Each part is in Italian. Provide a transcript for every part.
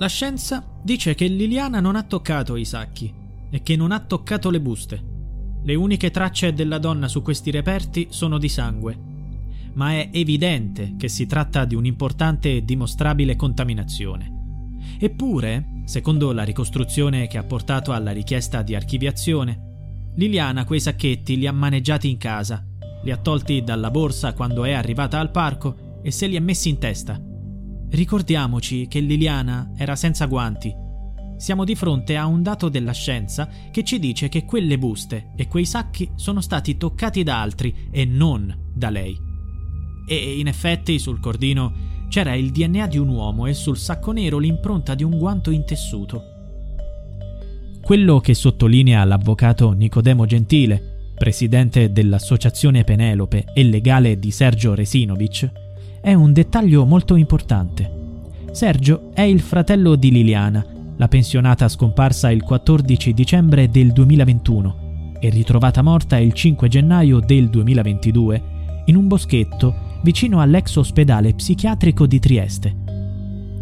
La scienza dice che Liliana non ha toccato i sacchi e che non ha toccato le buste. Le uniche tracce della donna su questi reperti sono di sangue, ma è evidente che si tratta di un'importante e dimostrabile contaminazione. Eppure, secondo la ricostruzione che ha portato alla richiesta di archiviazione, Liliana quei sacchetti li ha maneggiati in casa, li ha tolti dalla borsa quando è arrivata al parco e se li ha messi in testa Ricordiamoci che Liliana era senza guanti. Siamo di fronte a un dato della scienza che ci dice che quelle buste e quei sacchi sono stati toccati da altri e non da lei. E in effetti sul cordino c'era il DNA di un uomo e sul sacco nero l'impronta di un guanto in tessuto. Quello che sottolinea l'avvocato Nicodemo Gentile, presidente dell'Associazione Penelope e legale di Sergio Resinovic, è un dettaglio molto importante. Sergio è il fratello di Liliana, la pensionata scomparsa il 14 dicembre del 2021 e ritrovata morta il 5 gennaio del 2022 in un boschetto vicino all'ex ospedale psichiatrico di Trieste.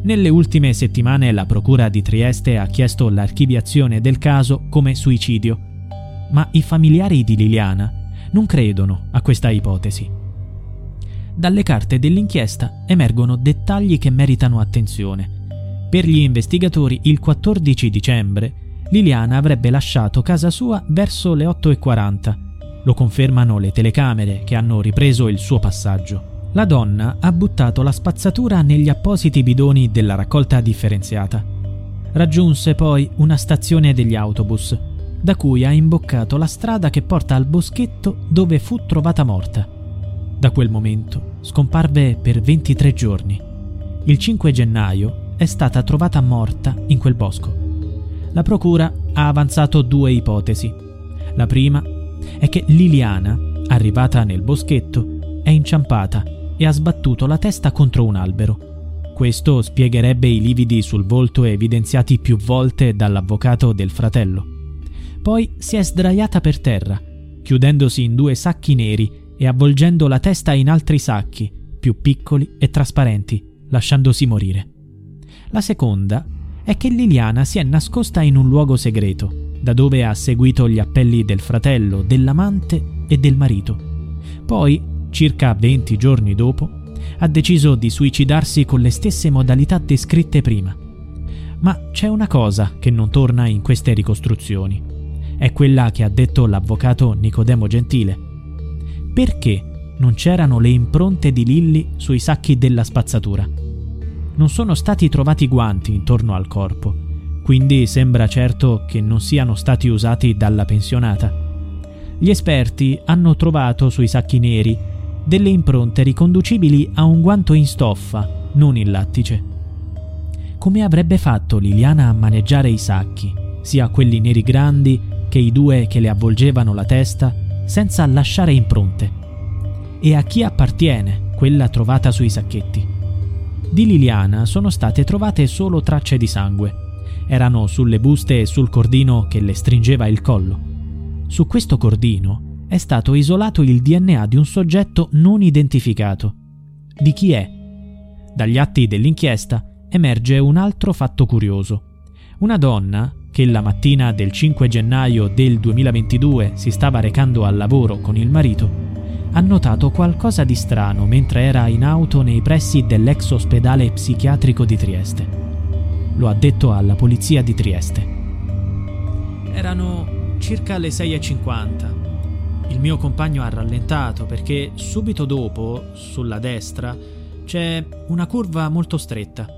Nelle ultime settimane la Procura di Trieste ha chiesto l'archiviazione del caso come suicidio, ma i familiari di Liliana non credono a questa ipotesi dalle carte dell'inchiesta emergono dettagli che meritano attenzione. Per gli investigatori, il 14 dicembre, Liliana avrebbe lasciato casa sua verso le 8.40. Lo confermano le telecamere che hanno ripreso il suo passaggio. La donna ha buttato la spazzatura negli appositi bidoni della raccolta differenziata. Raggiunse poi una stazione degli autobus, da cui ha imboccato la strada che porta al boschetto dove fu trovata morta. Da quel momento scomparve per 23 giorni. Il 5 gennaio è stata trovata morta in quel bosco. La procura ha avanzato due ipotesi. La prima è che Liliana, arrivata nel boschetto, è inciampata e ha sbattuto la testa contro un albero. Questo spiegherebbe i lividi sul volto evidenziati più volte dall'avvocato del fratello. Poi si è sdraiata per terra, chiudendosi in due sacchi neri e avvolgendo la testa in altri sacchi, più piccoli e trasparenti, lasciandosi morire. La seconda è che Liliana si è nascosta in un luogo segreto, da dove ha seguito gli appelli del fratello, dell'amante e del marito. Poi, circa 20 giorni dopo, ha deciso di suicidarsi con le stesse modalità descritte prima. Ma c'è una cosa che non torna in queste ricostruzioni. È quella che ha detto l'avvocato Nicodemo Gentile perché non c'erano le impronte di Lilly sui sacchi della spazzatura. Non sono stati trovati guanti intorno al corpo, quindi sembra certo che non siano stati usati dalla pensionata. Gli esperti hanno trovato sui sacchi neri delle impronte riconducibili a un guanto in stoffa, non in lattice. Come avrebbe fatto Liliana a maneggiare i sacchi, sia quelli neri grandi che i due che le avvolgevano la testa, senza lasciare impronte. E a chi appartiene quella trovata sui sacchetti? Di Liliana sono state trovate solo tracce di sangue. Erano sulle buste e sul cordino che le stringeva il collo. Su questo cordino è stato isolato il DNA di un soggetto non identificato. Di chi è? Dagli atti dell'inchiesta emerge un altro fatto curioso. Una donna che la mattina del 5 gennaio del 2022 si stava recando al lavoro con il marito, ha notato qualcosa di strano mentre era in auto nei pressi dell'ex ospedale psichiatrico di Trieste. Lo ha detto alla polizia di Trieste. Erano circa le 6.50. Il mio compagno ha rallentato perché subito dopo, sulla destra, c'è una curva molto stretta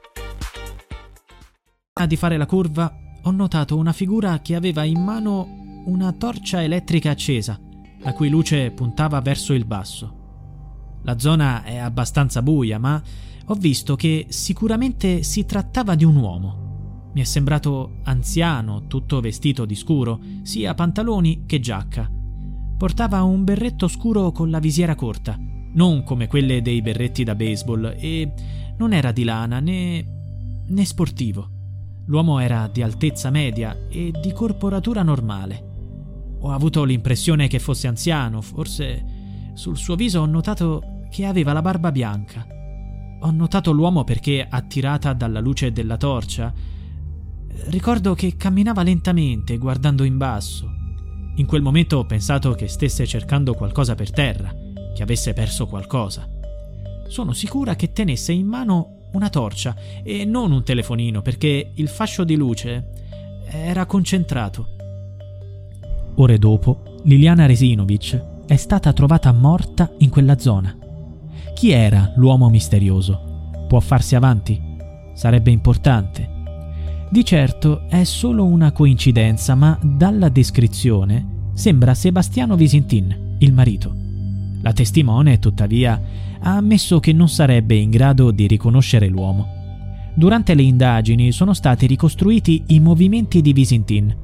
Di fare la curva ho notato una figura che aveva in mano una torcia elettrica accesa, la cui luce puntava verso il basso. La zona è abbastanza buia, ma ho visto che sicuramente si trattava di un uomo. Mi è sembrato anziano, tutto vestito di scuro, sia pantaloni che giacca. Portava un berretto scuro con la visiera corta, non come quelle dei berretti da baseball, e non era di lana né, né sportivo. L'uomo era di altezza media e di corporatura normale. Ho avuto l'impressione che fosse anziano, forse sul suo viso ho notato che aveva la barba bianca. Ho notato l'uomo perché, attirata dalla luce della torcia, ricordo che camminava lentamente, guardando in basso. In quel momento ho pensato che stesse cercando qualcosa per terra, che avesse perso qualcosa. Sono sicura che tenesse in mano una torcia e non un telefonino perché il fascio di luce era concentrato. Ore dopo, Liliana Resinovic è stata trovata morta in quella zona. Chi era l'uomo misterioso? Può farsi avanti? Sarebbe importante. Di certo è solo una coincidenza, ma dalla descrizione sembra Sebastiano Visintin, il marito. La testimone, tuttavia, ha ammesso che non sarebbe in grado di riconoscere l'uomo. Durante le indagini sono stati ricostruiti i movimenti di Visintin.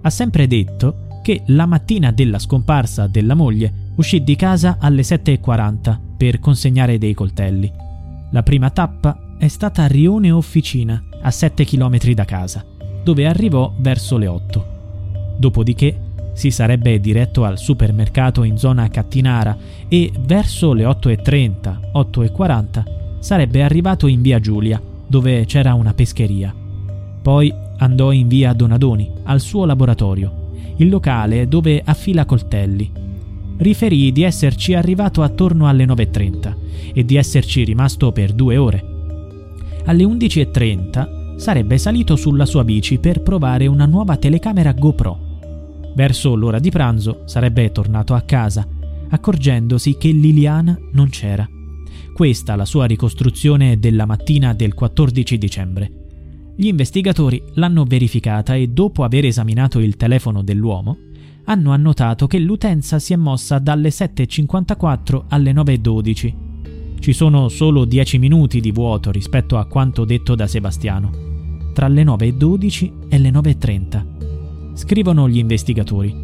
Ha sempre detto che la mattina della scomparsa della moglie uscì di casa alle 7.40 per consegnare dei coltelli. La prima tappa è stata a Rione Officina, a 7 km da casa, dove arrivò verso le 8. Dopodiché si sarebbe diretto al supermercato in zona Cattinara e verso le 8.30, 8.40 sarebbe arrivato in via Giulia, dove c'era una pescheria. Poi andò in via Donadoni, al suo laboratorio, il locale dove affila coltelli. Riferì di esserci arrivato attorno alle 9.30 e di esserci rimasto per due ore. Alle 11.30 sarebbe salito sulla sua bici per provare una nuova telecamera GoPro Verso l'ora di pranzo sarebbe tornato a casa, accorgendosi che Liliana non c'era. Questa la sua ricostruzione della mattina del 14 dicembre. Gli investigatori l'hanno verificata e dopo aver esaminato il telefono dell'uomo, hanno annotato che l'utenza si è mossa dalle 7.54 alle 9.12. Ci sono solo 10 minuti di vuoto rispetto a quanto detto da Sebastiano, tra le 9.12 e le 9.30 scrivono gli investigatori.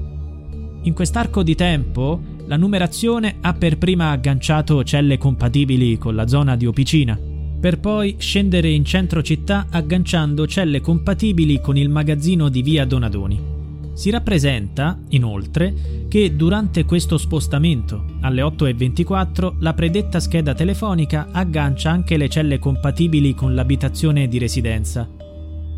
In quest'arco di tempo, la numerazione ha per prima agganciato celle compatibili con la zona di Opicina, per poi scendere in centro città agganciando celle compatibili con il magazzino di via Donadoni. Si rappresenta, inoltre, che durante questo spostamento, alle 8.24, la predetta scheda telefonica aggancia anche le celle compatibili con l'abitazione di residenza.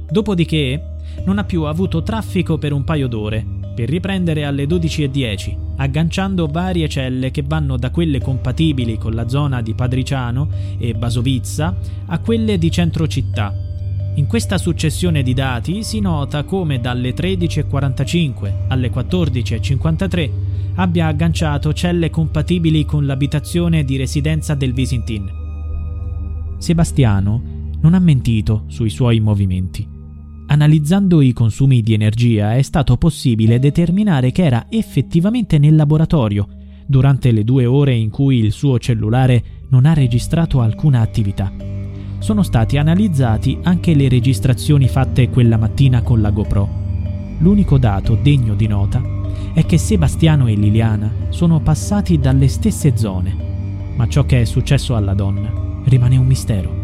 Dopodiché, non ha più avuto traffico per un paio d'ore, per riprendere alle 12.10, agganciando varie celle che vanno da quelle compatibili con la zona di Padriciano e Basovizza a quelle di centro città. In questa successione di dati si nota come dalle 13.45 alle 14.53 abbia agganciato celle compatibili con l'abitazione di residenza del Visintin. Sebastiano non ha mentito sui suoi movimenti. Analizzando i consumi di energia è stato possibile determinare che era effettivamente nel laboratorio durante le due ore in cui il suo cellulare non ha registrato alcuna attività. Sono stati analizzati anche le registrazioni fatte quella mattina con la GoPro. L'unico dato degno di nota è che Sebastiano e Liliana sono passati dalle stesse zone, ma ciò che è successo alla donna rimane un mistero.